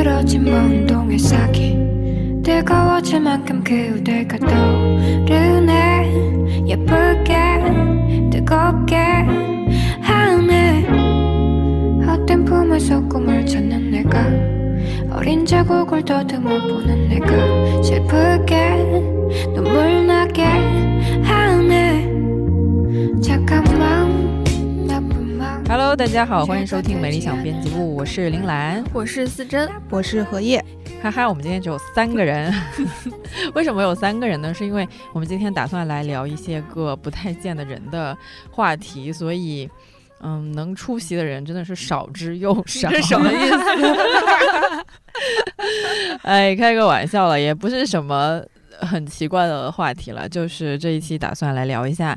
그러지 뭐 운동의 싹이 뜨거워질 만큼 그대가 떠오르네. 예쁘게 뜨겁게. 하네 헛된 품에서 꿈을 찾는 내가. 어린 자국을 더듬어 보는 내가. 슬프게 눈물 나게 Hello，大家好，欢迎收听《美理想编辑部》，我是林兰，我是思珍，我是荷叶，哈哈，我们今天只有三个人，为什么有三个人呢？是因为我们今天打算来聊一些个不太见的人的话题，所以。嗯，能出席的人真的是少之又少。这什么意思？哎，开个玩笑了，也不是什么很奇怪的话题了。就是这一期打算来聊一下，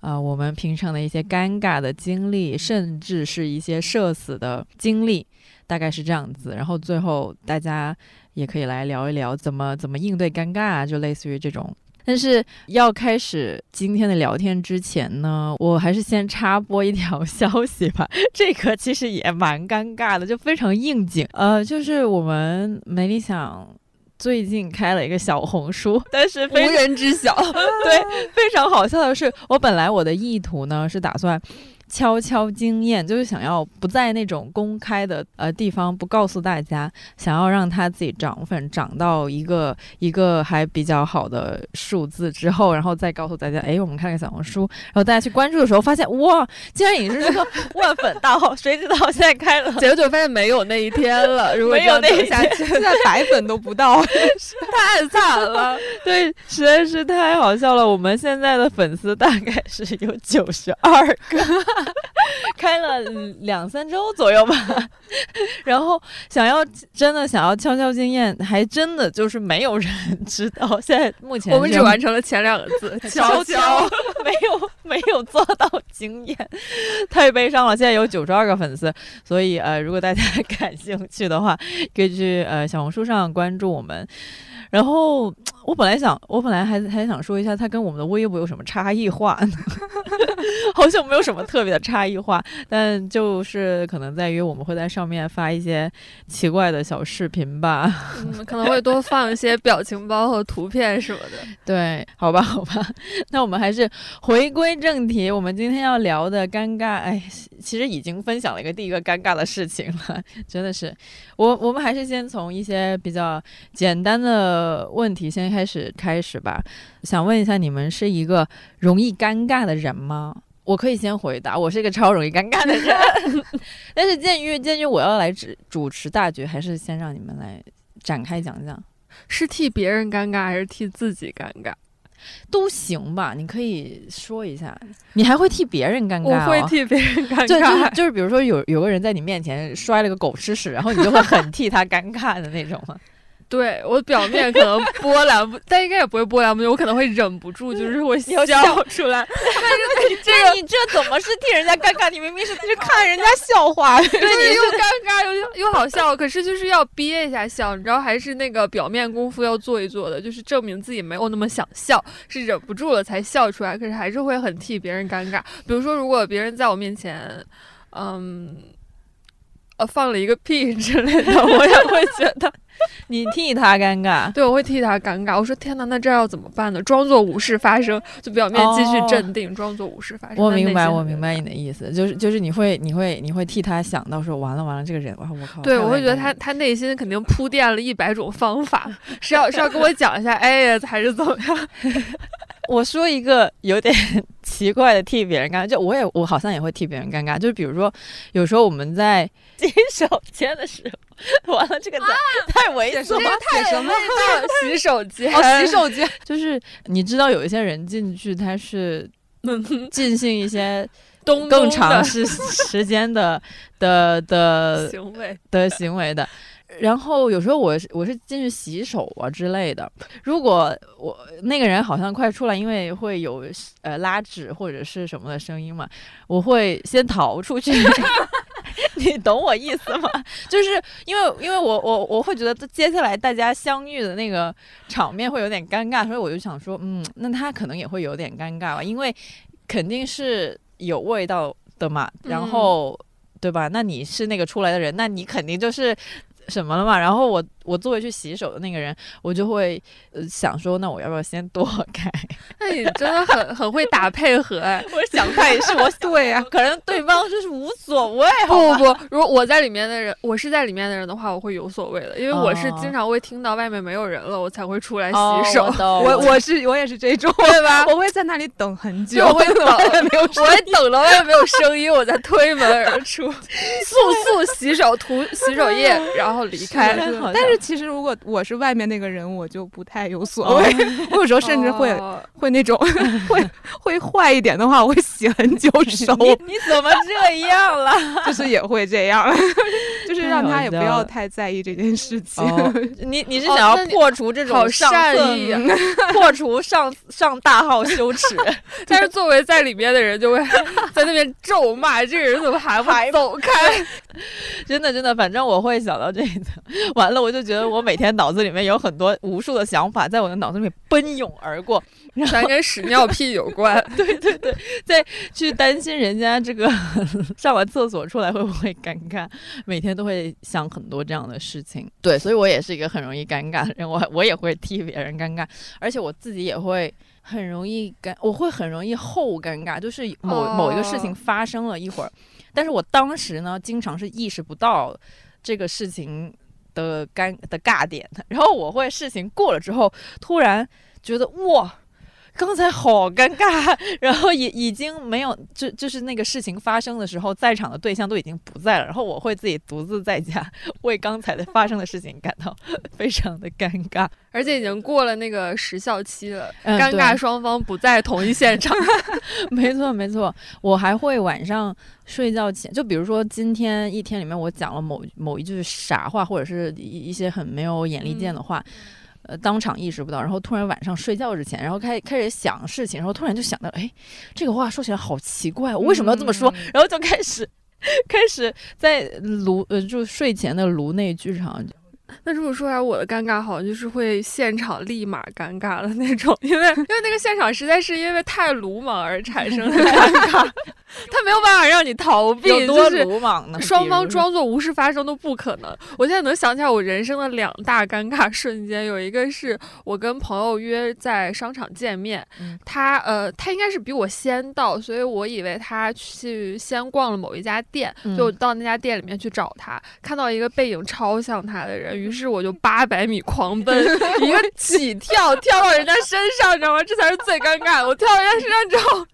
呃，我们平常的一些尴尬的经历，甚至是一些社死的经历，大概是这样子。然后最后大家也可以来聊一聊怎么怎么应对尴尬，就类似于这种。但是要开始今天的聊天之前呢，我还是先插播一条 消息吧。这个其实也蛮尴尬的，就非常应景。呃，就是我们没理想最近开了一个小红书，但是无人知晓。对，非常好笑的是，我本来我的意图呢是打算。悄悄经验就是想要不在那种公开的呃地方不告诉大家，想要让他自己涨粉涨到一个一个还比较好的数字之后，然后再告诉大家，哎，我们看看小红书，然后大家去关注的时候发现，哇，竟然已经是个万粉大号，谁知道现在开了，结果发现没有那一天了，如果没有那一下去，现在白粉都不到，太惨了。对，实在是太好笑了。我们现在的粉丝大概是有九十二个。开了两三周左右吧，然后想要真的想要悄悄经验，还真的就是没有人知道。现在目前我们只完成了前两个字，悄悄，没有没有做到经验，太悲伤了。现在有九十二个粉丝，所以呃，如果大家 感兴趣的话，可以去呃小红书上关注我们。然后我本来想，我本来还还想说一下，它跟我们的微博有什么差异化呢？好像没有什么特别的差异化，但就是可能在于我们会在上面发一些奇怪的小视频吧，嗯，可能会多放一些表情包和图片什么的。对，好吧，好吧，那我们还是回归正题，我们今天要聊的尴尬，哎，其实已经分享了一个第一个尴尬的事情了，真的是，我我们还是先从一些比较简单的问题先开始开始吧，想问一下，你们是一个容易尴尬的人吗？我可以先回答，我是一个超容易尴尬的人。但是鉴于鉴于我要来主主持大局，还是先让你们来展开讲讲，是替别人尴尬还是替自己尴尬？都行吧，你可以说一下。你还会替别人尴尬、我会替别人尴尬，就是就是比如说有有个人在你面前摔了个狗吃屎，然后你就会很替他尴尬的那种吗？对我表面可能波澜不，但应该也不会波澜不惊，我可能会忍不住，就是会笑出来。但是这个你这怎么是替人家尴尬？你明明是去看人家笑话，对，你又尴尬又又好笑，可是就是要憋一下笑，你知道，还是那个表面功夫要做一做的，就是证明自己没有那么想笑，是忍不住了才笑出来，可是还是会很替别人尴尬。比如说，如果别人在我面前，嗯。呃，放了一个屁之类的，我也会觉得 你替他尴尬。对，我会替他尴尬。我说天哪，那这要怎么办呢？装作无事发生，就表面继续镇定，装作无事发生。我明白，我明白你的意思，就是就是你会你会你会替他想到说完了完了，这个人哇，我靠。对，我会觉得他他内心肯定铺垫了一百种方法，是要是要跟我讲一下，哎呀，还是怎么样？我说一个有点奇怪的替别人尴尬，就我也我好像也会替别人尴尬，就是比如说有时候我们在洗手间的时候，完了这个太猥琐了，太什么洗手间？哦，洗手间。就是你知道有一些人进去他是进行一些 更长时时间的的的行为。的行为的。然后有时候我是我是进去洗手啊之类的，如果我那个人好像快出来，因为会有呃拉纸或者是什么的声音嘛，我会先逃出去。你懂我意思吗？就是因为因为我我我会觉得接下来大家相遇的那个场面会有点尴尬，所以我就想说，嗯，那他可能也会有点尴尬吧，因为肯定是有味道的嘛，然后对吧？那你是那个出来的人，那你肯定就是。什么了嘛。然后我我作为去洗手的那个人，我就会呃想说，那我要不要先躲开？那你真的很很会打配合哎。我想他也是我 对呀、可能对方就是无所谓，不不不，如果我在里面的人，我是在里面的人的话，我会有所谓的，因为我是哦经常会听到外面没有人了，我才会出来哦洗手，我我我是我也是这种，对吧？我会在那里等很久，就我会等，没有我会等了外面没有声音，我再推门而出，速速洗手，涂洗手液，然后离开。但是其实如果我是外面那个人，我就不太有所谓。我有时候甚至会、哦会那种会会坏一点的话，我会洗很久手，你你怎么这样了？就是也会这样，就是让他也不要太在意这件事情。哦，你你是哦想要破除这种善意啊！破除上上大号羞耻，但是作为在里面的人，就会在那边咒骂这个人怎么还不还走开？真的真的，反正我会想到这一层。完了，我就觉得我每天脑子里面有很多无数的想法在我的脑子里面奔涌而过，然 后全跟屎尿屁有关。对对对，在去担心人家这个 上完厕所出来会不会尴尬，每天都会想很多这样的事情。对，所以我也是一个很容易尴尬的人，我我也会替别人尴尬，而且我自己也会。很容易尴，我会很容易后尴尬，就是某、哦某一个事情发生了一会儿，但是我当时呢，经常是意识不到这个事情的尴的尬点，然后我会事情过了之后，突然觉得哇。刚才好尴尬，然后也已经没有，就就是那个事情发生的时候，在场的对象都已经不在了，然后我会自己独自在家为刚才的发生的事情感到非常的尴尬。而且已经过了那个时效期了，嗯尴尬双方不在同一现场。没错，没错，我还会晚上睡觉前，就比如说今天一天里面我讲了某某一句傻话，或者是一一些很没有眼力见的话。呃，当场意识不到，然后突然晚上睡觉之前，然后开开始想事情，然后突然就想到，哎，这个话说起来好奇怪，我为什么要这么说？嗯 然后就开始开始在颅呃，就睡前的颅内剧场，那这么说来，我的尴尬好像就是会现场立马尴尬的那种，因为因为那个现场实在是因为太鲁莽而产生的尴尬，他没有办法让你逃避，有多就是鲁莽呢？双方装作无事发生都不可能。我现在能想起来我人生的两大尴尬瞬间，有一个是我跟朋友约在商场见面，嗯。他呃他应该是比我先到，所以我以为他去先逛了某一家店，嗯。就到那家店里面去找他，看到一个背影超像他的人，于是我就八百米狂奔，一个起跳跳到人家身上，你知道吗？这才是最尴尬的。我跳到人家身上之后。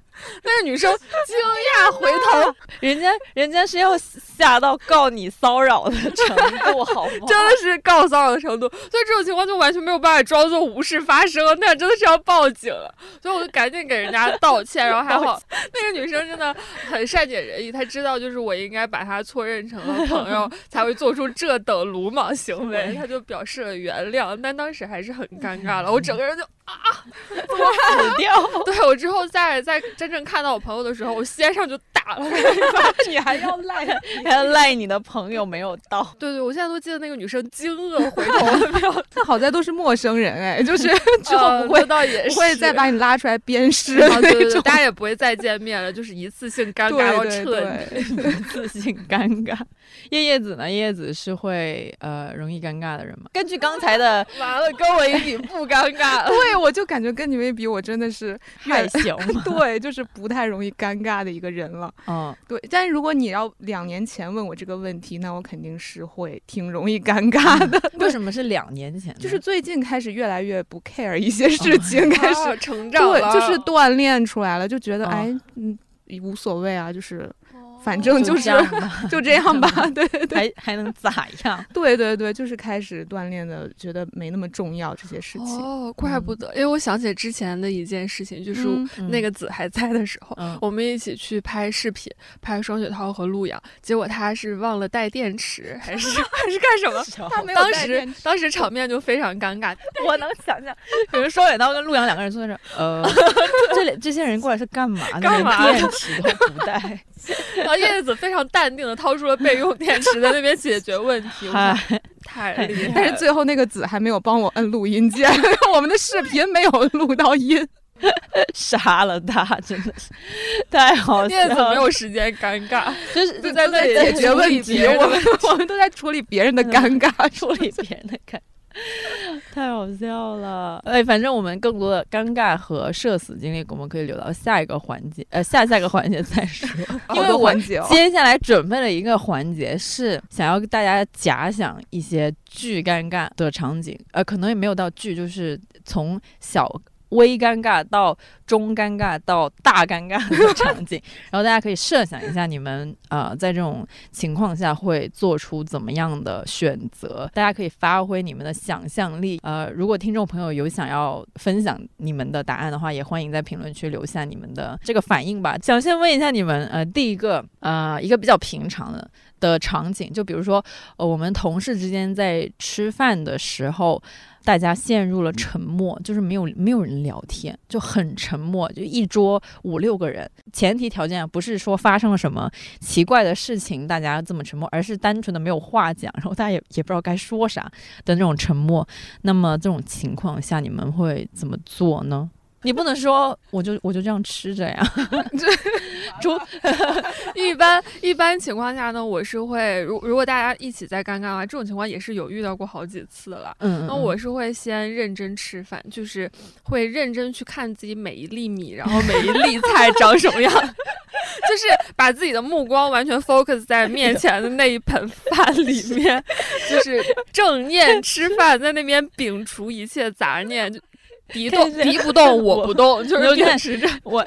那个女生惊讶回头，人家人家是要吓到告你骚扰的程度，好吗？真的是告骚扰的程度，所以这种情况就完全没有办法装作无事发生，那样真的是要报警了。所以我就赶紧给人家道歉，然后还好那个女生真的很善解人意，她知道就是我应该把她错认成了朋友，才会做出这等鲁莽行为，她就表示了原谅，但当时还是很尴尬了，我 整个人就啊死掉。对我之后再再真正看到我朋友的时候，我先上就打了。你还要赖，还要赖你的朋友没有到。对对，我现在都记得那个女生惊愕回头没有，那好在都是陌生人哎，就是之后不会、这倒也不会再把你拉出来鞭尸啊，对对对，那种。大家也不会再见面了，就是一次性尴尬到彻底。对对，自信尴尬。叶叶子呢？叶叶子是会呃容易尴尬的人吗？根据刚才的完了，跟我一起不尴尬了。对我就感觉跟你们一比，我真的是害羞 嘛，对，就是不太容易尴尬的一个人了。嗯，对，但是如果你要两年前问我这个问题，那我肯定是会挺容易尴尬的。为什么是两年前？就是最近开始越来越不 care 一些事情，开始、啊成长了，对，就是锻炼出来了，就觉得、哦哎，嗯，无所谓啊，就是反正就就是这样吧，就这样吧，对对对还还能咋样？对对对，就是开始锻炼的，觉得没那么重要这些事情。哦，怪不得，因为我想起之前的一件事情，就是嗯那个子还在的时候，嗯我们一起去拍视频，拍双雪涛和陆阳，结果他是忘了带电池，还是还是干什么？他没有当时当时场面就非常尴尬，我能想象，比如双雪涛跟陆阳两个人坐在这儿，呃，这里这些人过来是干嘛的？干嘛连电池都不带，然后叶子非常淡定的掏出了备用电池，在那边解决问题，太厉害了。但是最后那个子还没有帮我摁录音键，我们的视频没有录到音。杀了他，真的是太好笑叶子没。有时间尴尬，就是就在那里解决问题，我们我们都在处理别人的尴尬，处理别人的尴，太好笑了。哎，反正我们更多的尴尬和社死经历，我们可以留到下一个环节，呃，下下个环节再说。因为我环节哦。接下来准备了一个环节，是想要大家假想一些巨尴尬的场景，呃，可能也没有到巨，就是从小微尴尬到中尴尬到大尴尬的场景，然后大家可以设想一下，你们呃在这种情况下会做出怎么样的选择？大家可以发挥你们的想象力。呃，如果听众朋友有想要分享你们的答案的话，也欢迎在评论区留下你们的这个反应吧。想先问一下你们，呃，第一个，呃，一个比较平常的的场景，就比如说，呃，我们同事之间在吃饭的时候。大家陷入了沉默，就是没有没有人聊天，就很沉默，就一桌五六个人。前提条件不是说发生了什么奇怪的事情，大家这么沉默，而是单纯的没有话讲，然后大家也也不知道该说啥的那种沉默。那么这种情况下，你们会怎么做呢？你不能说我就我就这样吃着呀 除 一般一般情况下呢，我是会，如如果大家一起在尴尬的话，这种情况也是有遇到过好几次了。嗯，那我是会先认真吃饭，就是会认真去看自己每一粒米，然后每一粒菜长什么样，就是把自己的目光完全 focus 在面前的那一盆饭里面，就是正念吃饭，在那边摒除一切杂念，就敌动敌不动我不动，就是看秉持着。我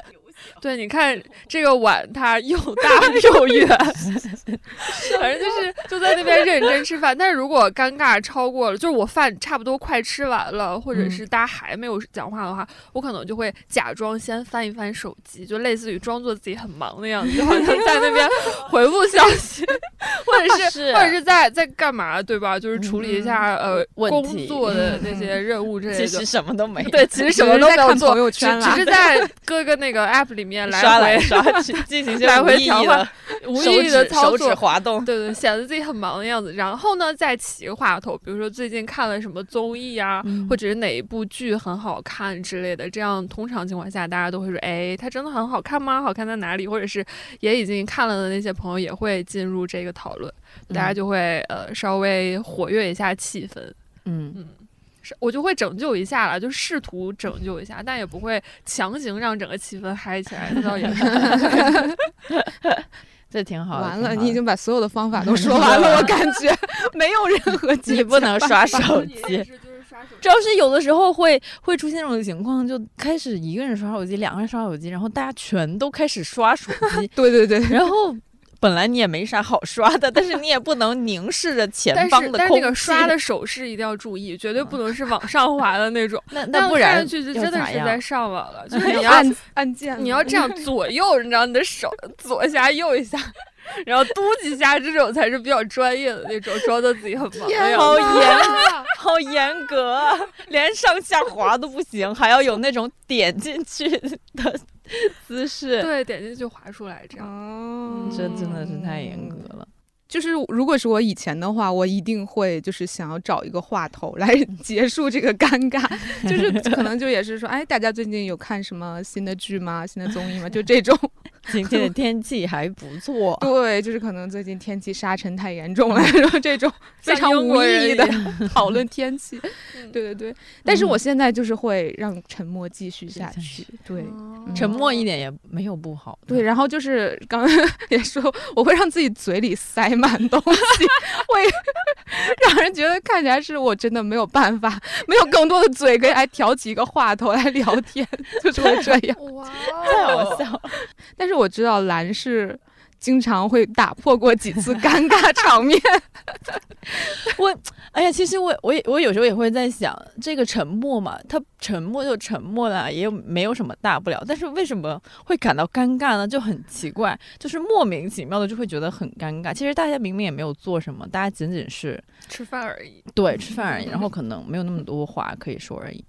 对，你看这个碗，它又大又 圆，反正就是就在那边认真吃饭。但是如果尴尬超过了，就是我饭差不多快吃完了，或者嗯是大家还没有讲话的话，我可能就会假装先翻一翻手机，就类似于装作自己很忙的样子，就好像在那边 回复消息，或者是是或者是在在干嘛，对吧？就是处理一下、呃工作的那些任务之类的。其实什么都没有，对，其实什么都没有做只是在看朋，友圈啦只是在各个那个 app 里面来刷来回刷去进行一些来回调换的无手意义的指手指操作。滑动。对对，显得自己很忙的样子。然后呢，再起个话头，比如说最近看了什么综艺啊，嗯或者是哪一部剧很好看之类的。这样通常情况下，大家都会说：“哎，它真的很好看吗？好看在哪里？”或者是也已经看了的那些朋友也会进入这个讨论，大家嗯就会呃稍微活跃一下气氛。嗯嗯，是我就会拯救一下了，就试图拯救一下，但也不会强行让整个气氛嗨起来，那倒也 是。这挺好的。完了，你已经把所有的方法都 说完了，我感觉没有任何你解不能刷手机。主要是有的时候会会出现这种情况，就开始一个人刷手机，两个人刷手机，然后大家全都开始刷手机，对对对，然后本来你也没啥好刷的，但是你也不能凝视着前方的空气。是但是那个刷的手势一定要注意，绝对不能是往上滑的那种，那那不然上去就真的是在上网了。就是你 要按按键，你要这样 左右，你知道你的手左一下右一下。然后嘟几下，这种才是比较专业的那种，装的自己很忙。好严，好严格啊，连上下滑都不行，还要有那种点进去的姿势。对，点进去划出来这样。哦，这真的是太严格了。就是如果是我以前的话，我一定会就是想要找一个话头来 结束这个尴尬，就是 可能就也是说，哎，大家最近有看什么新的剧吗？新的综艺吗？就这种，今天的天气还不错，对，就是可能最近天气沙尘太严重了，然后这种 非常无意义的讨论天气，嗯对对对。但是我现在就是会让沉默继续下下去，对。哦沉默一点也没有不好。对，，然后就是刚刚也说，我会让自己嘴里塞满东西，会 让人觉得看起来是我真的没有办法，没有更多的嘴可以来挑起一个话头来聊天，就是会这样。哇太好哦，笑了。但是我知道蓝是经常会打破过几次 尴尬场面，我哎呀，其实我我也我有时候也会在想，这个沉默嘛，他沉默就沉默了，也没有什么大不了。但是为什么会感到尴尬呢？就很奇怪，就是莫名其妙的就会觉得很尴尬。其实大家明明也没有做什么，大家仅仅是吃饭而已。对吃饭而已，然后可能没有那么多话可以说而已。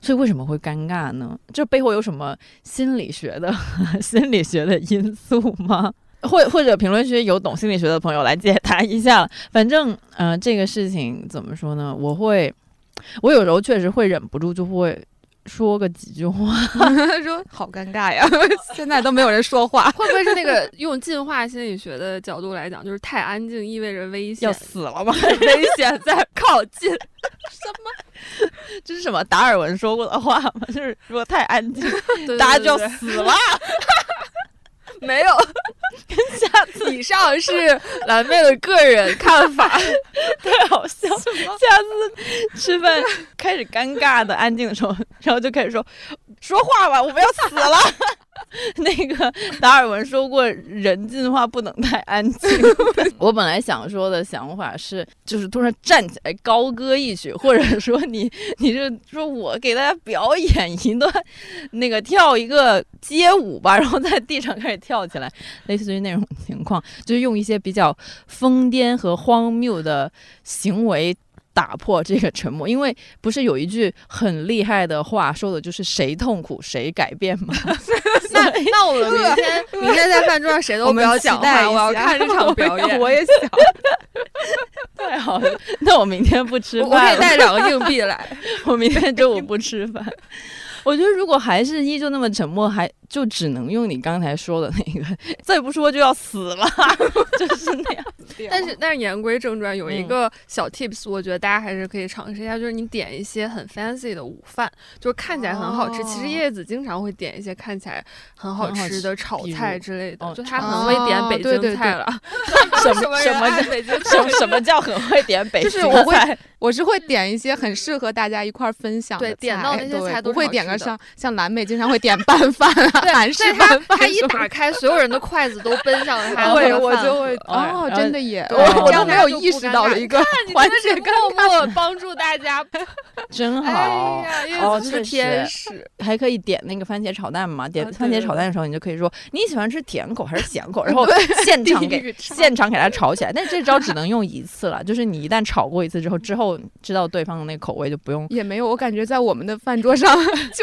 所以为什么会尴尬呢？这背后有什么心理学的 心理学的因素吗？或或者评论区有懂心理学的朋友来解答一下。反正，呃，这个事情怎么说呢？我会，我有时候确实会忍不住就会说个几句话。说好尴尬呀，现在都没有人说话。会不会是那个用进化心理学的角度来讲，就是太安静意味着危险要，死了吗？危险在靠近？什么这是什么达尔文说过的话吗？就是如果太安静，对大家就要死了。没有。以上是蓝妹的个人看法。太好笑了！下次吃饭开始尴尬的安静的时候，然后就开始说说话吧，我们要死了。那个达尔文说过，人进化不能太安静。我本来想说的想法是，就是突然站起来高歌一曲，或者说你你是说我给大家表演一段那个跳一个街舞吧，然后在地上开始跳起来，类似于那种情况，就是用一些比较疯癫和荒谬的行为。打破这个沉默，因为不是有一句很厉害的话，说的就是谁痛苦谁改变吗？那那我们明天 明天在饭桌上谁都不要讲话，我要看这场表演。我也想。太好了，那我明天不吃饭我可以，带两个硬币来。我明天中午不吃饭。我觉得如果还是依旧那么沉默，还就只能用你刚才说的那个，再不说就要死了，就是那样。但是但是言归正传，有一嗯个小 tips，我觉得大家还是可以尝试一下，就是你点一些很 fancy 的午饭，就是看起来很好吃。哦其实叶子经常会点一些看起来很好吃吃的炒菜之类的，哦就他很会点北京菜了。什什么什么叫北京什么？什么叫很会点北京菜就是我会？我是会点一些很适合大家一块儿分享的对点到那些对菜都不会点个像像蓝妹经常会点拌饭啊、韩式拌饭他一打开，所有人的筷子都奔向了他的对那个饭我就会哦真的也，我我这样没有意识到的一 个环节。默默帮助大家。真哎好。哦子是天使。还可以点那个番茄炒蛋嘛？点番茄炒蛋的时候，你就可以说你喜欢吃甜口还是咸口，然后现场给现场给它炒起来。但这招只能用一次了，就是你一旦炒过一次之后，之后知道对方的那个口味就不用。也没有，我感觉在我们的饭桌上，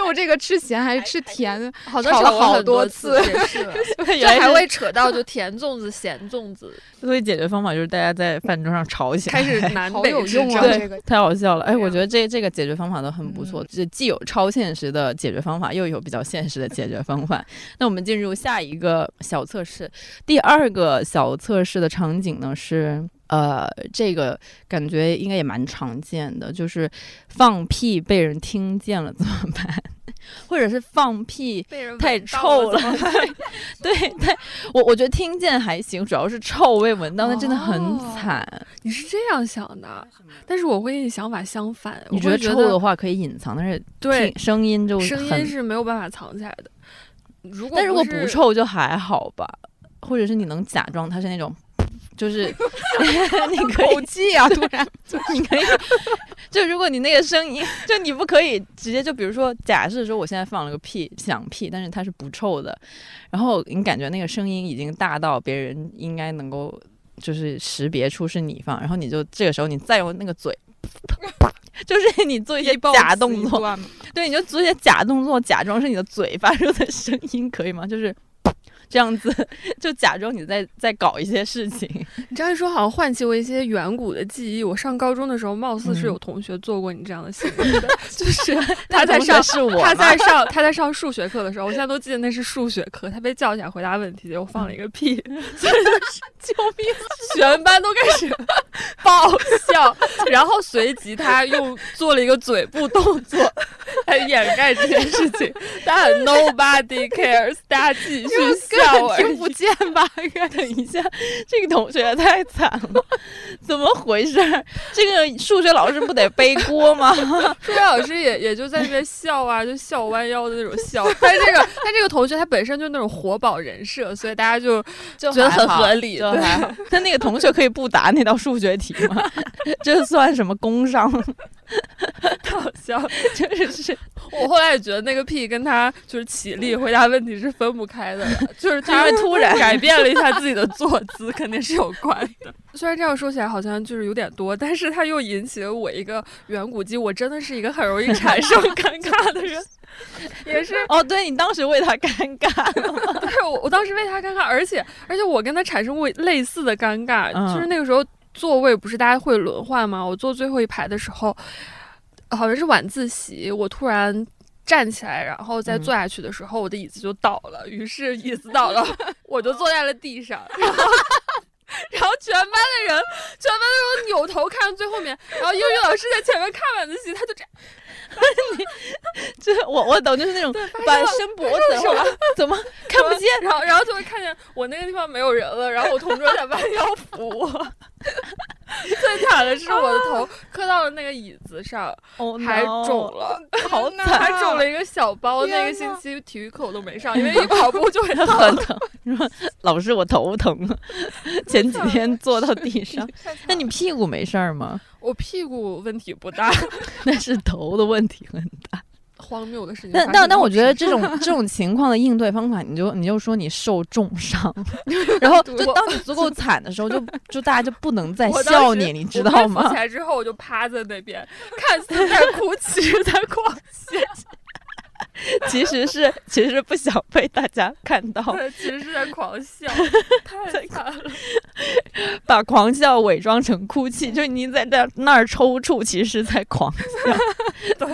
就这个吃咸还是吃甜，好像炒了好多次。这还会扯到就甜粽子、咸粽子，所以解决方法就是大家在饭桌上吵起来，开始 南好北之有用啊！这个太好笑了。哎，我觉得这这个解决方法都很不错，这既有超现实的解决方法，又有比较现实的解决方法。那我们进入下一个小测试，第二个小测试的场景呢是。呃，这个感觉应该也蛮常见的，就是放屁被人听见了怎么办？或者是放屁太臭了 对，太我我觉得听见还行，主要是臭被闻到，那真的很哦惨。你是这样想的，但是我会跟你想法相反。你觉得臭的话可以隐藏，但是对声音就声很音是没有办法藏起来的。如果但如果不不臭就还好吧，或者是你能假装它是那种，就是 你可以口技啊，突然 你可以，就如果你那个声音，就你不可以直接就比如说，假设说我现在放了个屁，响屁，但是它是不臭的，然后你感觉那个声音已经大到别人应该能够就是识别出是你放，然后你就这个时候你再用那个嘴。就是你做一些假动作，作，对，你就做一些假动作，假装是你的嘴发出的声音，可以吗？就是这样子，就假装你在在搞一些事情。你这样一说，好像唤起我一些远古的记忆。我上高中的时候，貌似是有同学做过你这样的行为的，就是 他在上是我他在上他在上数学课的时候，我现在都记得那是数学课，他被叫起来回答问题，结果放了一个屁，所以救命！全班都开始爆笑，然后随即他又做了一个嘴部动作来掩盖这件事情，但 nobody cares，大家继续笑听不见吧？等一下，这个同学太惨了，怎么回事儿？这个数学老师不得背锅吗？数学老师也也就在那边笑啊，就笑弯腰的那种笑。但这个，但这个同学他本身就那种活宝人设，所以大家就就觉得很合理对就还好。但那个同学可以不答那道数学题吗？这算什么工伤？好笑。真是 我后来也觉得那个屁跟他就是起立回答问题是分不开的，就是他会突然改变了一下自己的坐姿，肯定是有关的。虽然这样说起来好像就是有点多，但是他又引起了我一个远古记，我真的是一个很容易产生尴尬的人。也是，哦，对你当时为他尴尬了，对我我当时为他尴尬，而且而且我跟他产生过类似的尴尬，嗯就是那个时候座位不是大家会轮换吗？我坐最后一排的时候，好像是晚自习，我突然站起来，然后再嗯坐下去的时候，我的椅子就倒了，于是椅子倒了，我就坐在了地上，然后。然后全班的人，全班的人扭头看最后面，然后英语老师在前面看晚自习，他就这样，你，就是我我懂，就是那种把伸脖子，然后啊怎么看不见？然后然后就会看见我那个地方没有人了，然后我同桌在弯腰扶我。最惨的是我的头磕到了那个椅子上，哦还肿，了，好 惨，还肿了一个小包。那个星期体育课我都没上，因为一跑步就会很疼。疼。你说老师，我头疼了，前几天坐到地上。那你屁股没事儿吗？我屁股问题不大，但是头的问题很大。荒谬的事情但但但我觉得这种这种情况的应对方法，你就你就说你受重伤，然后就当你足够惨的时候，就就大家就不能再笑你，你知道吗起？来之后，我就趴在那边，看似在哭，其实在狂笑，其实是其实是不想被大家看到，对，其实是在狂笑，太惨了。把狂笑伪装成哭泣，就你在那那儿抽搐，其实在狂笑。对，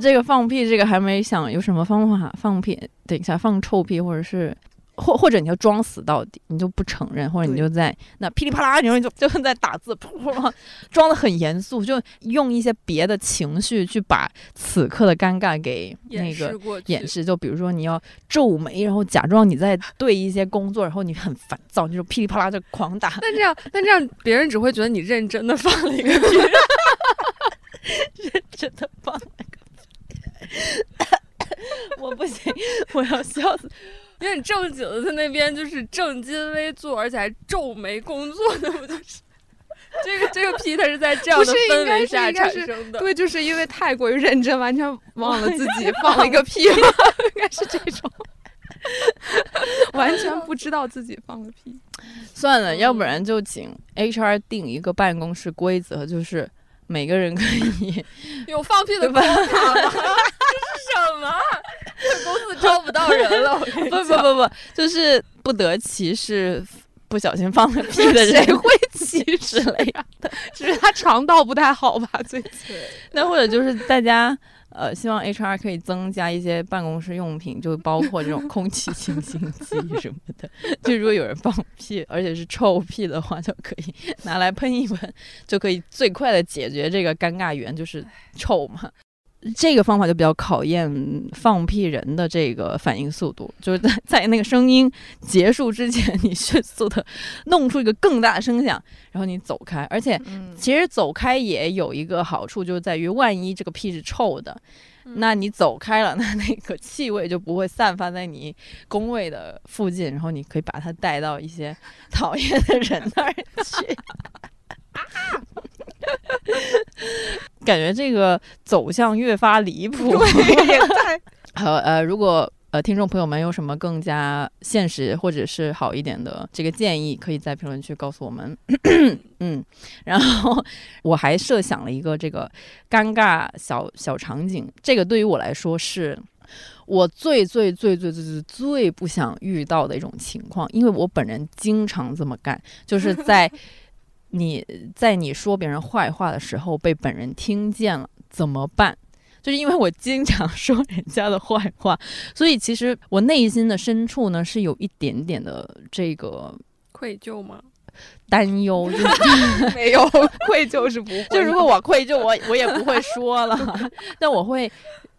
这个放屁，这个还没想有什么方法放屁。等一下，放臭屁，或者是或或者你就装死到底，你就不承认，或者你就在那噼里啪啦，然后你就就在打字，噗噗噗，装的很严肃，就用一些别的情绪去把此刻的尴尬给那个掩饰。就比如说你要皱眉，然后假装你在对一些工作，然后你很烦躁，你就噼里啪啦就狂打。但这样，但这样别人只会觉得你认真的放了一个屁。认真的放了个屁，我不行，我要笑死。因为正经的在那边就是正襟危坐，而且还皱眉工作，那不就是？这个这个屁它是在这样的不是应氛该是围下应该是产生的。对，就是因为太过于认真，完全忘了自己放了一个屁，应该是这种，完全不知道自己放了屁。算了，要不然就请 HR 定一个办公室规则，就是每个人可以有放屁的 quota 吗？这是什么？这 公司招不到人了。不不不不，就是不得歧视不小心放了屁的人，谁会歧视类的。只是他肠道不太好吧？最近那或者就是大家呃，希望 HR 可以增加一些办公室用品，就包括这种空气清新剂什么的。就如果有人放屁，而且是臭屁的话，就可以拿来喷一喷，就可以最快的解决这个尴尬源，就是臭嘛。这个方法就比较考验放屁人的这个反应速度，就是在 在那个声音结束之前，你迅速的弄出一个更大的声响，然后你走开，而且嗯，其实走开也有一个好处，就是在于万一这个屁是臭的，嗯那你走开了，那那个气味就不会散发在你工位的附近，然后你可以把它带到一些讨厌的人那儿去。感觉这个走向越发离谱。好，呃，如果呃听众朋友们有什么更加现实或者是好一点的这个建议，可以在评论区告诉我们。嗯，然后我还设想了一个这个尴尬小小场景，这个对于我来说是。我最最最最最最最不想遇到的一种情况，因为我本人经常这么干，就是在你在你说别人坏话的时候被本人听见了，怎么办？就是因为我经常 说人家的坏话，所以其实我内心的深处呢是有一点点的这个愧疚吗？担忧，就是 没有愧疚是不会。就如果我愧疚，我我也不会说了，但我会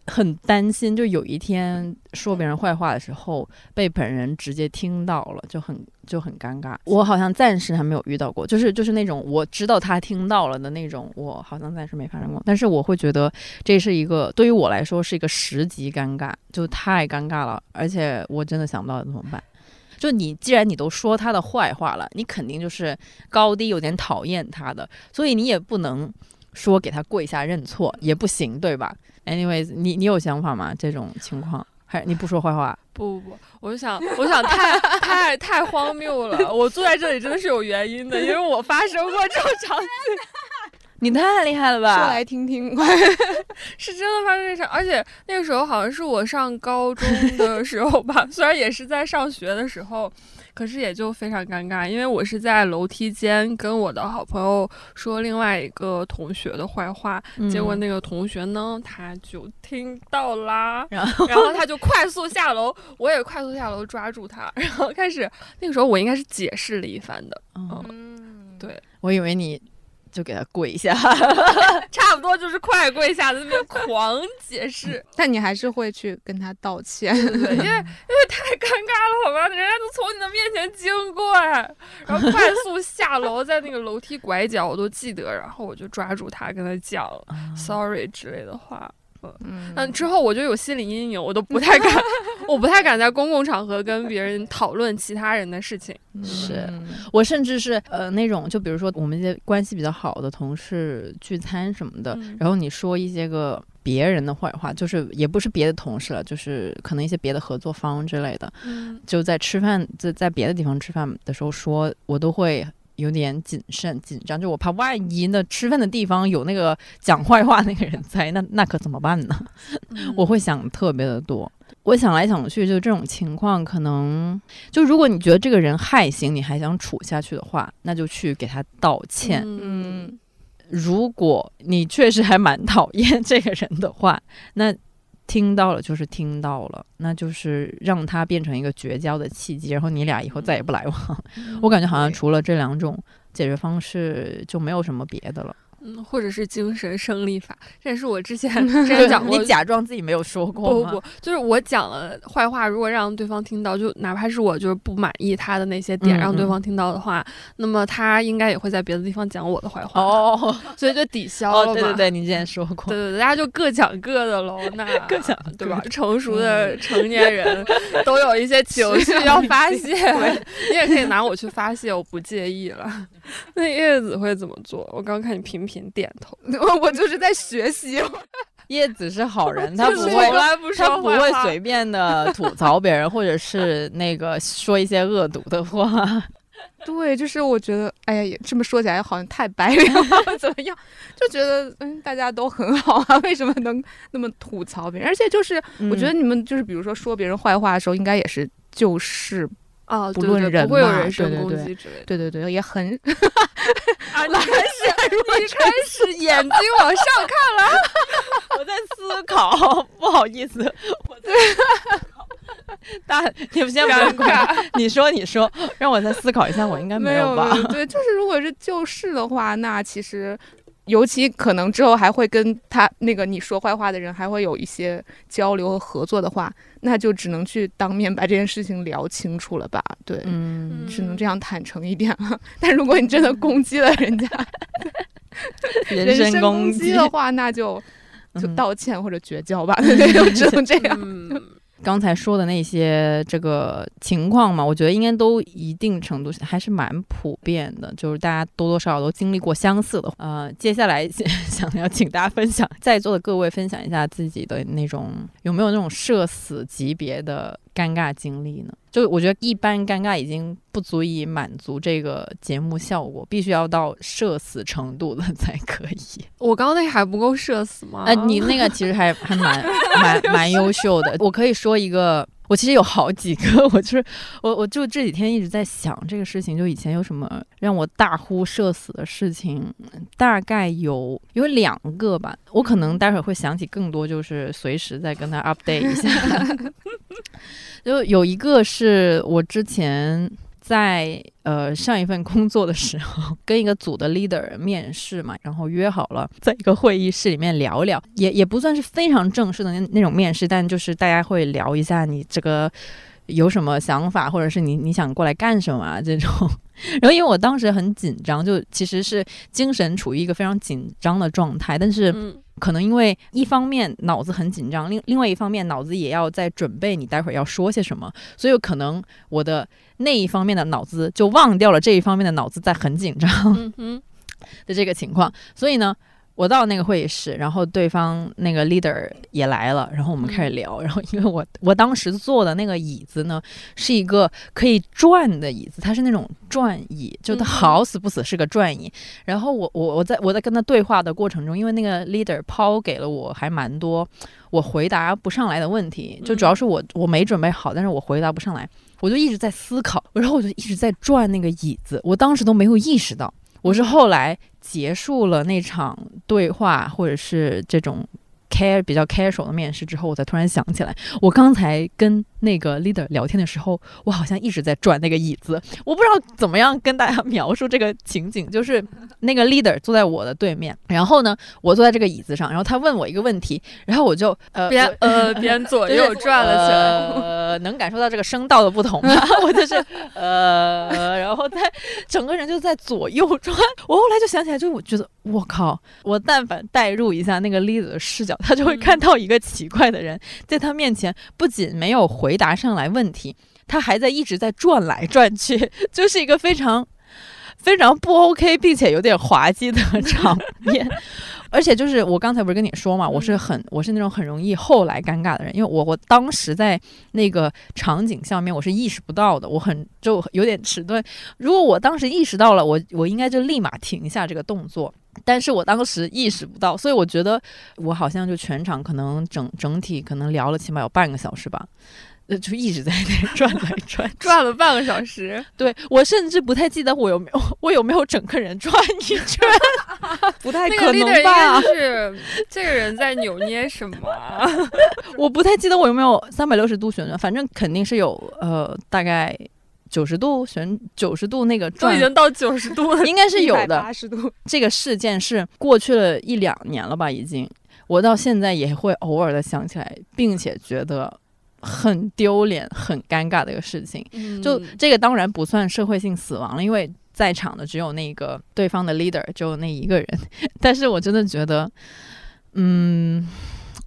很担心，就有一天说别人坏话的时候，被本人直接听到了，就很就很尴尬。我好像暂时还没有遇到过，就是就是那种我知道他听到了的那种，我好像暂时没发生过。但是我会觉得这是一个对于我来说是一个十级尴尬，就太尴尬了，而且我真的想不到怎么办。就你既然你都说他的坏话了，你肯定就是高低有点讨厌他的，所以你也不能说给他跪下认错也不行，对吧？Anyways，你你有想法吗？这种情况，还你不说坏话？不不不，我就想，我想太 太太荒谬了。我坐在这里真的是有原因的，因为我发生过这种场景。你太厉害了吧！说来听听，是真的发生这事，而且那个时候好像是我上高中的时候吧，虽然也是在上学的时候，可是也就非常尴尬，因为我是在楼梯间跟我的好朋友说另外一个同学的坏话，结果那个同学呢他就听到啦，然后然后他就快速下楼，我也快速下楼抓住他，然后开始那个时候我应该是解释了一番的，嗯，嗯，对，我以为你就给他跪下，差不多就是快跪下在那边狂解释。但你还是会去跟他道歉。因为 因为太尴尬了，好吧？人家都从你的面前经过哎，然后快速下楼，在那个楼梯拐角我都记得，然后我就抓住他跟他讲 sorry 之类的话。嗯嗯，之后我就有心理阴影，我都不太敢，我不太敢在公共场合跟别人讨论其他人的事情。是嗯我甚至是呃那种，就比如说我们一些关系比较好的同事聚餐什么的，嗯然后你说一些个别人的坏话，就是也不是别的同事了，就是可能一些别的合作方之类的，嗯就在吃饭在在别的地方吃饭的时候说，我都会。有点谨慎紧张，就我怕万一那吃饭的地方有那个讲坏话那个人在，那那可怎么办呢？嗯我会想特别的多。我想来想去，就这种情况，可能就如果你觉得这个人害行，你还想处下去的话，那就去给他道歉。嗯如果你确实还蛮讨厌这个人的话，那听到了就是听到了，那就是让它变成一个绝交的契机，然后你俩以后再也不来往。我感觉好像除了这两种解决方式，就没有什么别的了。嗯，或者是精神胜利法，这也是我之前 之前讲过你假装自己没有说过吗？不不不，就是我讲了坏话，如果让对方听到，就哪怕是我就是不满意他的那些点，让对方听到的话，那么他应该也会在别的地方讲我的坏话，哦所以就抵消了。对对对，你之前说过。对对对，大家就各讲各的喽，那各讲对吧？成熟的成年人 都有一些情绪要发泄，你也可以拿我去发泄，我不介意了。那叶子会怎么做？我刚看你频频点头，我 我就是在学习，叶子是好人，他不会从来不说他不会随便的吐槽别人，或者是那个说一些恶毒的话。对，就是我觉得，哎呀，也这么说起来好像太白脸了，怎么样？就觉得嗯，大家都很好啊，为什么能那么吐槽别人？而且就是，我觉得你们就是比如说说别人坏话的时候，应该也是就事，啊，不对对论人不会有嘛人身攻对对对击之类的。对对对，也很 啊，你开始你开始眼睛往上看了，我在思考，不好意思，我在思考。大，你们先不要管，你说你说，让我再思考一下，我应该没有吧？没有对，就是如果是就事的话，那其实。尤其可能之后还会跟他那个你说坏话的人还会有一些交流和合作的话，那就只能去当面把这件事情聊清楚了吧？对，嗯，只能这样坦诚一点了。但如果你真的攻击了人家，人身身攻击的话，那就就嗯道歉或者绝交吧，对，就只能这样。嗯，刚才说的那些这个情况嘛，我觉得应该都一定程度还是蛮普遍的，就是大家多多少少都经历过相似的。呃，接下来 想要请大家分享，在座的各位分享一下自己的那种有没有那种社死级别的尴尬经历呢？就我觉得一般尴尬已经不足以满足这个节目效果，必须要到社死程度的才可以。我刚刚那还不够社死吗？呃，你那个其实还还蛮蛮蛮优秀的。我可以说一个，我其实有好几个，我就是我我就这几天一直在想这个事情，就以前有什么让我大呼社死的事情，大概有有两个吧。我可能待会儿会想起更多，就是随时再跟他 update 一下。就有一个是我之前在呃上一份工作的时候，跟一个组的 leader 面试嘛，然后约好了在一个会议室里面聊聊，也也不算是非常正式的那那种面试，但就是大家会聊一下你这个有什么想法，或者是你你想过来干什么啊这种。然后因为我当时很紧张，就其实是精神处于一个非常紧张的状态，但是嗯可能因为一方面脑子很紧张，另另外一方面脑子也要在准备你待会儿要说些什么，所以可能我的那一方面的脑子就忘掉了这一方面的脑子在很紧张的这个情况，所以呢。我到那个会议室，然后对方那个 leader 也来了，然后我们开始聊。然后因为我我当时坐的那个椅子呢，是一个可以转的椅子，它是那种转椅，就它嗯好死不死是个转椅。然后我我我在我在跟他对话的过程中，因为那个 leader 抛给了我还蛮多我回答不上来的问题，就主要是我我没准备好，但是我回答不上来，我就一直在思考，然后我就一直在转那个椅子，我当时都没有意识到，我是后来结束了那场对话或者是这种。care 比较 casual 的面试之后，我才突然想起来，我刚才跟那个 leader 聊天的时候，我好像一直在转那个椅子。我不知道怎么样跟大家 描述这个情景，就是那个 leader 坐在我的对面，然后呢，我坐在这个椅子上，然后他问我一个问题，然后我就呃，边呃边 左右转了起来。呃，能感受到这个声道的不同吗？我就是呃，然后在整个人就在左右转。我后来就想起来，就我觉得我靠，我但凡代入一下那个 leader 的视角，他就会看到一个奇怪的人，在他面前不仅没有回答上来问题，他还在一直在转来转去，就是一个非常。非常不 OK，并且有点滑稽的场面，而且就是我刚才不是跟你说嘛，我是很我是那种很容易后来尴尬的人，因为我我当时在那个场景下面我是意识不到的，我很就有点迟钝。如果我当时意识到了，我我应该就立马停下这个动作。但是我当时意识不到，所以我觉得我好像就全场可能整整体可能聊了起码有半个小时吧，呃，就一直在那转来 转去。转了半个小时，对我甚至不太记得我有没有我有没有整个人转一圈，不太可能吧是这个人在扭捏什么啊？我不太记得我有没有三百六十度旋转，反正肯定是有呃大概九十度旋九十度那个转，都已经到九十度了。应该是有的。八十度，这个事件是过去了一两年了吧，已经，我到现在也会偶尔的想起来，并且觉得很丢脸、很尴尬的一个事情。就嗯这个当然不算社会性死亡了，因为在场的只有那个对方的 leader，只有那一个人。但是我真的觉得，嗯，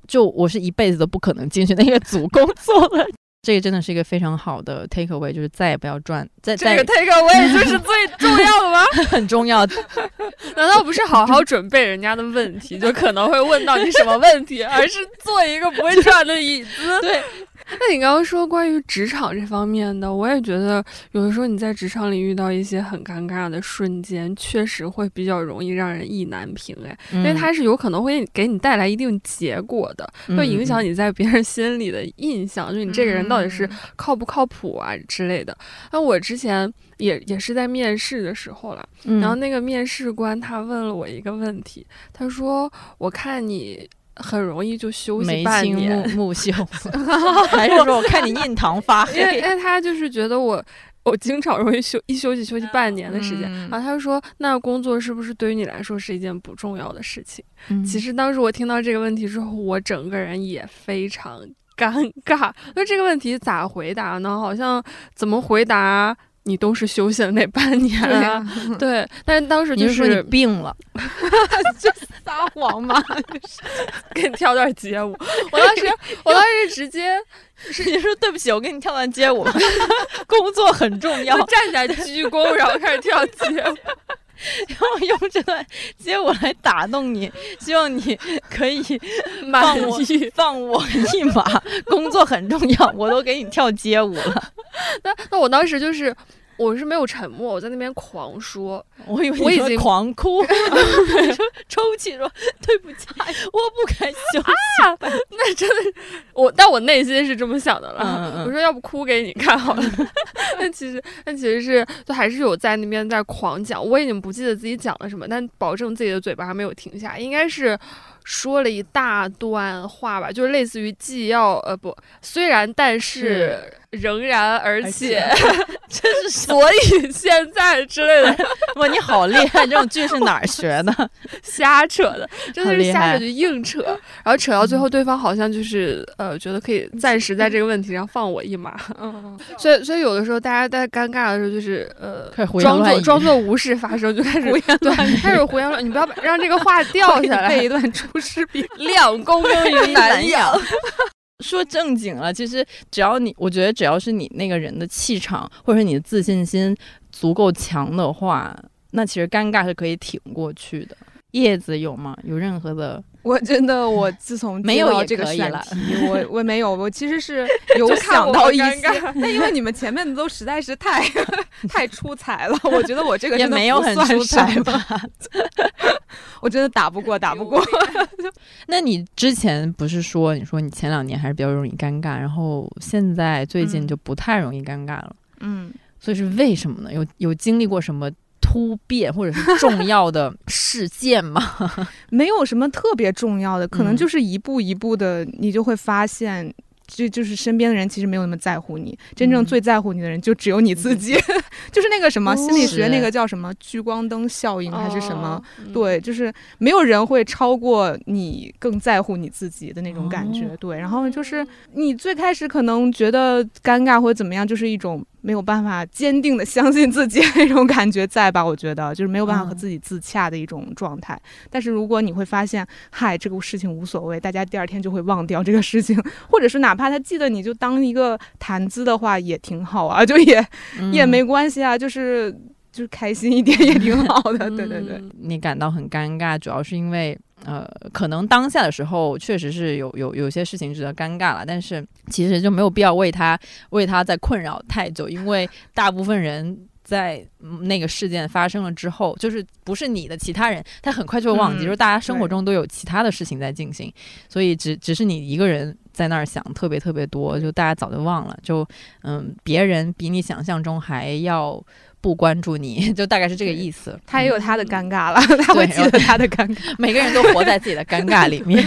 就我是一辈子都不可能进去那个组工作的。这个真的是一个非常好的 take away，就是再也不要赚，再再这个 take away 就是最重要的吗？很重要。难道不是好好准备人家的问题，就可能会问到你什么问题，而是做一个不会转的椅子？对，那你刚刚说关于职场这方面的，我也觉得有的时候你在职场里遇到一些很尴尬的瞬间，确实会比较容易让人意难平哎，因为它是有可能会给你带来一定结果的，嗯会影响你在别人心里的印象，就你这个人到底是嗯靠不靠谱啊之类的。那我之前也也是在面试的时候了。嗯，然后那个面试官他问了我一个问题，他说：“我看你很容易就休息半年，目目秀，还是说我看你印堂发因为因黑？为他就是觉得我我经常容易休一休息休息半年的时间。嗯然后他就说：“那工作是不是对于你来说是一件不重要的事情？”嗯其实当时我听到这个问题之后，我整个人也非常尴尬。那这个问题咋回答呢？好像怎么回答你都是休息了那半年对啊。对，但是当时就你是说你病了？就撒谎嘛？给你跳段街舞。我当时，我当时直接你说对不起，我给你跳段街舞，工作很重要，站起来鞠躬，然后开始跳街舞。然后用这段街舞来打动你，希望你可以满放我意。放我一马。工作很重要，我都给你跳街舞了。那那我当时就是，我是没有沉默，我在那边狂说，我以为我已经狂哭，你说抽泣说对不起，我不该休息。那真的是我，但我内心是这么想的了。嗯嗯嗯我说要不哭给你看好了。但其实，但其实是就还是有在那边在狂讲，我已经不记得自己讲了什么，但保证自己的嘴巴还没有停下，应该是。说了一大段话吧，就是类似于既要呃不，虽然但是仍然而且，这是所以现在之类的哇？你好厉害！这种剧是哪儿学的？瞎扯的，真的是瞎扯就硬扯，然后扯到最后，对方好像就是呃觉得可以暂时在这个问题上放我一马，嗯，所以所以有的时候大家在尴尬的时候就是呃装作装作无事发生，就开始胡言对乱语开始胡言乱语，你不要把让这个话掉下来背，一段出师表。两公耕于南阳。说正经了，其实只要你，我觉得只要是你那个人的气场或者是你的自信心足够强的话，那其实尴尬是可以挺过去的。叶子有吗？有任何的？我真的，我自从 没有这个选题，我我没有，我其实是有想到一些那因为你们前面的都实在是太太出彩了，我觉得我这个也没有很出彩吧？我真的打不过，打不过。那你之前不是说，你说你前两年还是比较容易尴尬，然后现在最近嗯就不太容易尴尬了，嗯，所以是为什么呢？有有经历过什么突变或者是重要的 事件吗？没有什么特别重要的，可能嗯就是一步一步的，你就会发现。这就是身边的人其实没有那么在乎你，真正嗯。最在乎你的人就只有你自己，就是那个什么哦。心理学那个叫什么聚光灯效应还是什么，对，就是没有人会超过你更在乎你自己的那种感觉。哦。对，然后就是你最开始可能觉得尴尬或者怎么样，就是一种没有办法坚定的相信自己 那种感觉在吧？我觉得就是没有办法和嗯自己自洽的一种状态。但是如果你会发现，嗨，这个事情无所谓，大家第二天就会忘掉这个事情，或者是哪怕他记得你就当一个谈资的话，也挺好啊，就也、也嗯没关系啊，就是就是开心一点也挺好的。对对对。嗯你感到很尴尬，主要是因为呃，可能当下的时候确实是有有有些事情值得尴尬了，但是其实就没有必要为他为他在困扰太久，因为大部分人。在嗯那个事件发生了之后，就是不是你的其他人，他很快就会忘记，嗯就是大家生活中都有其他的事情在进行，所以只只是你一个人在那儿想特别特别多，就大家早就忘了，就嗯，别人比你想象中还要不关注你，就大概是这个意思。他也有他的尴尬了，他会对记得他的尴尬。每个人都活在自己的尴尬里面，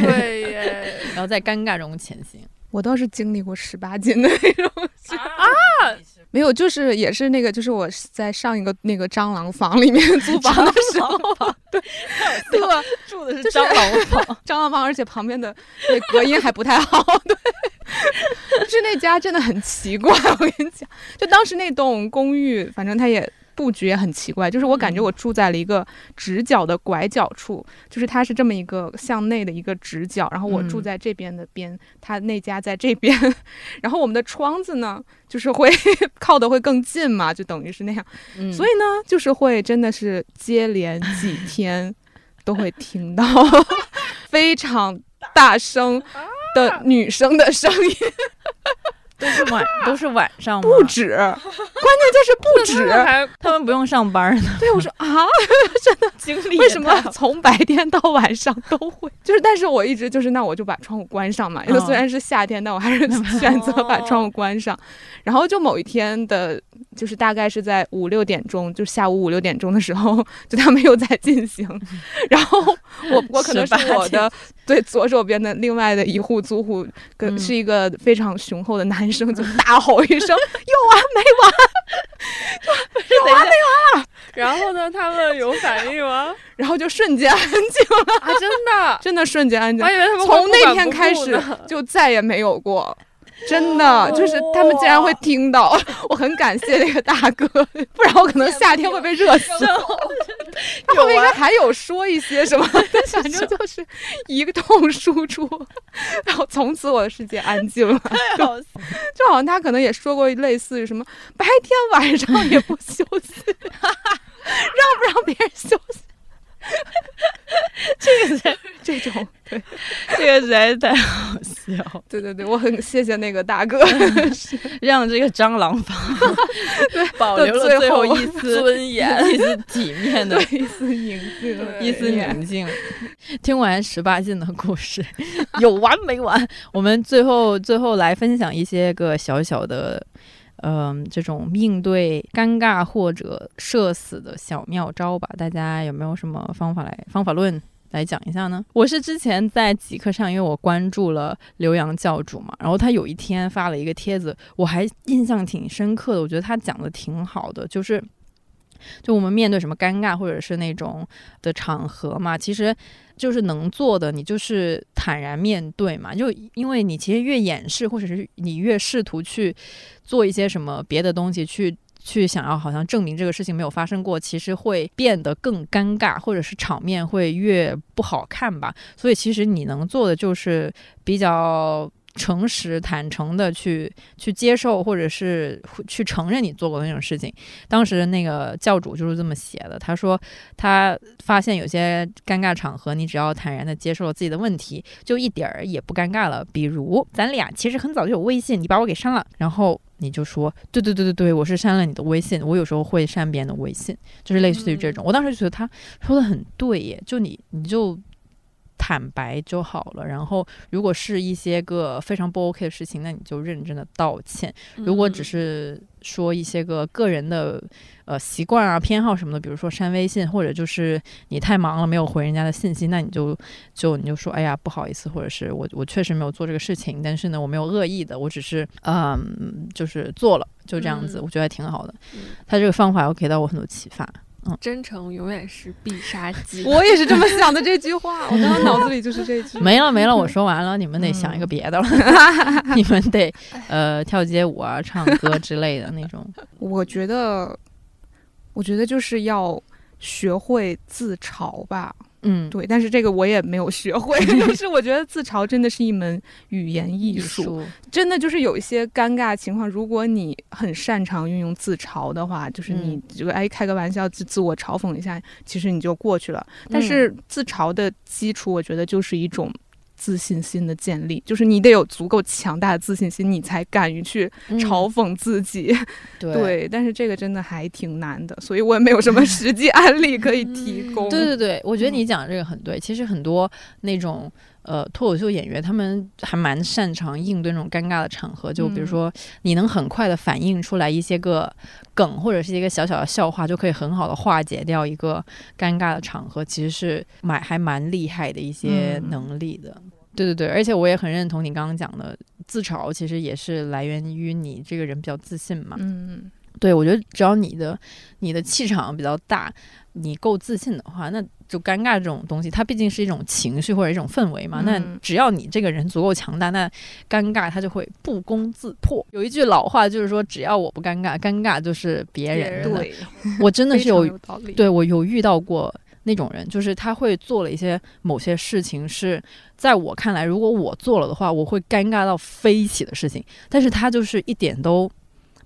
然后在尴尬中前行。我倒是经历过十八斤的那种，啊，没有，就是也是那个，就是我在上一个那个蟑螂房里面 租房的时候，对对，住的是就蟑螂房，蟑螂房，而且旁边的那隔音还不太好，对，就是那家真的很奇怪，我跟你讲，就当时那栋公寓，反正它也。布局也很奇怪，就是我感觉我住在了一个直角的拐角处，就是它是这么一个向内的一个直角，然后我住嗯。在这边的边，它那家在这边，然后我们的窗子呢，就是会 靠的会更近嘛，就等于是那样，嗯。所以呢，就是会真的是接连几 天都会听到非常大声的女生的声音，都是晚都是晚上吗？不止，关键就是不止。还他们不用上班呢，对，我说啊，经历为什么从白天到晚上都会？就是，但是我一直就是，那我就把窗户关上嘛。因为嗯虽然是夏天，但我还是选择把窗户关上。然后就某一天的，就是大概是在五六点钟，就下午五六点钟的时候，就他们又在进行。然后我我可能是我的 对左手边的另外的一户租户，跟嗯是一个非常雄厚的男生，就大吼一声：“有完没完？”有完没完然后呢？他们有反应吗？然后就瞬间安静了，啊，真的，真的瞬间安静我。以为他们会从那天开始就再也没有过。真的，就是他们竟然会听到，我很感谢那个大哥，不然我可能夏天会被热死。他后面应该还有说一些什么，反正就是一个通输出，然后从此我的世界安静了。好就好像他可能也说过类似于什么白天晚上也不休息，让不让别人休息 这个才这种。对这个实在是太好笑，对对对，我很谢谢那个大哥。让这个蟑螂房 保留了最后一丝尊严一丝体面的，一丝宁静，一丝宁静。听完十八禁的故事，有完没完？我们最后最后来分享一些个小小的，嗯、这种应对尴尬或者社死的小妙招吧。大家有没有什么方法来方法论？来讲一下呢？我是之前在极客上，因为我关注了刘洋教主嘛，然后他有一天发了一个帖子，我还印象挺深刻的。我觉得他讲的挺好的，就是就我们面对什么尴尬或者是那种的场合嘛，其实就是能做的，你就是坦然面对嘛。就因为你其实越掩饰，或者是你越试图去做一些什么别的东西去。去想要好像证明这个事情没有发生过，其实会变得更尴尬，或者是场面会越不好看吧。所以其实你能做的就是比较诚实坦诚的去去接受，或者是去承认你做过的那种事情。当时那个教主就是这么写的，他说他发现有些尴尬场合，你只要坦然的接受了自己的问题，就一点儿也不尴尬了。比如咱俩其实很早就有微信，你把我给删了，然后你就说对对对对对，我是删了你的微信，我有时候会删别人的微信，就是类似于这种。我当时觉得他说的很对耶，就你你就。坦白就好了，然后如果是一些个非常不 OK 的事情，那你就认真的道歉。如果只是说一些个个人的呃习惯啊、偏好什么的，比如说删微信，或者就是你太忙了没有回人家的信息，那你就就你就说哎呀不好意思，或者是我我确实没有做这个事情，但是呢我没有恶意的，我只是嗯就是做了就这样子，我觉得还挺好的。他这个方法又给到我很多启发。真诚永远是必杀技。我也是这么想的这句话，我刚刚脑子里就是这句。没了没了，我说完了，你们得想一个别的了。你们得呃跳街舞啊、唱歌之类的那种。我觉得，我觉得就是要学会自嘲吧。嗯，对，但是这个我也没有学会。就是我觉得自嘲真的是一门语言艺术，真的就是有一些尴尬情况，如果你很擅长运用自嘲的话，就是你就哎开个玩笑自自我嘲讽一下，其实你就过去了。但是自嘲的基础，我觉得就是一种。自信心的建立，就是你得有足够强大的自信心，你才敢于去嘲讽自己。对，但是这个真的还挺难的，所以我也没有什么实际案例可以提供。对对对，我觉得你讲的这个很对。其实很多那种呃脱口秀演员，他们还蛮擅长应对那种尴尬的场合。就比如说，你能很快的反应出来一些个梗，或者是一个小小的笑话，就可以很好的化解掉一个尴尬的场合。其实是蛮还蛮厉害的一些能力的。对对对，而且我也很认同你刚刚讲的，自嘲其实也是来源于你这个人比较自信嘛。嗯，对，我觉得只要你的你的气场比较大，你够自信的话，那就尴尬这种东西，它毕竟是一种情绪或者一种氛围嘛。那只要你这个人足够强大，那尴尬它就会不攻自破。有一句老话就是说，只要我不尴尬，尴尬就是别人的。我真的是有，对我有遇到过。那种人就是他会做了一些某些事情，是在我看来，如果我做了的话，我会尴尬到飞起的事情。但是他就是一点都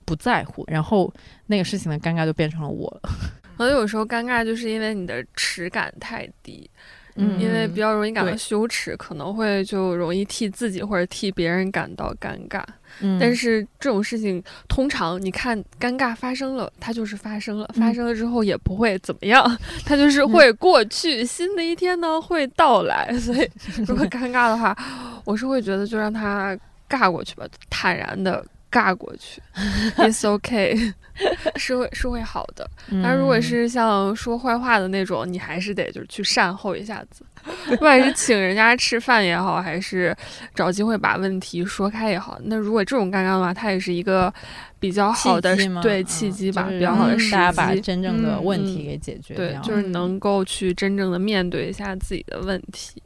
不在乎，然后那个事情的尴尬就变成了我了。可能有时候尴尬就是因为你的耻感太低。因为比较容易感到羞耻，可能会就容易替自己或者替别人感到尴尬。嗯，但是这种事情通常你看，尴尬发生了，它就是发生了，发生了之后也不会怎么样，它就是会过去，新的一天呢会到来。所以如果 尴尬的话，我是会觉得就让它尬过去吧，坦然的尬过去，It's OK。是会是会好的，但如果是像说坏话的那种，你还是得就是去善后一下子，不管是请人家吃饭也好，还是找机会把问题说开也好。那如果这种尴尬的话，它也是一个比较好的对契机吧，比较好的时机，把真正的问题给解决对，就是能够去真正的面对一下自己的问题。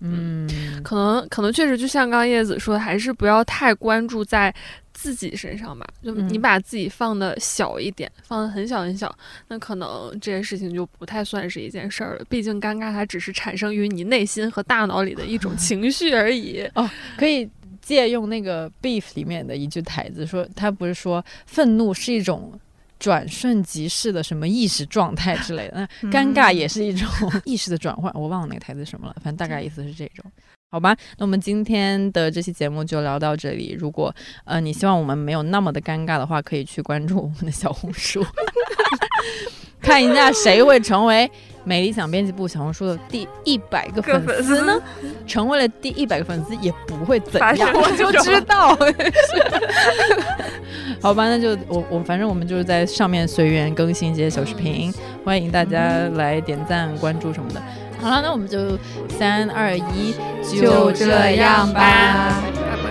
嗯，可能可能确实就像刚刚叶子说的，还是不要太关注在。自己身上吧，就你把自己放的小一点，放的很小很小，那可能这件事情就不太算是一件事儿了。毕竟尴尬它只是产生于你内心和大脑里的一种情绪而已。哦，可以借用那个《Beef》里面的一句台词，说他不是说愤怒是一种转瞬即逝的什么意识状态之类的，那尴尬也是一种 意识的转换。我忘了那个台词什么了，反正大概意思是这种。好吧，那我们今天的这期节目就聊到这里。如果呃你希望我们没有那么的尴尬的话，可以去关注我们的小红书，看一下谁会成为美丽想编辑部小红书的第一百个粉丝呢？成为了第一百个粉丝也不会怎样我就知道。好吧那就我我反正我们就是在上面随缘更新一些小视频欢迎大家来点赞关注什么的。好了那我们就三二一就这样吧。拜拜。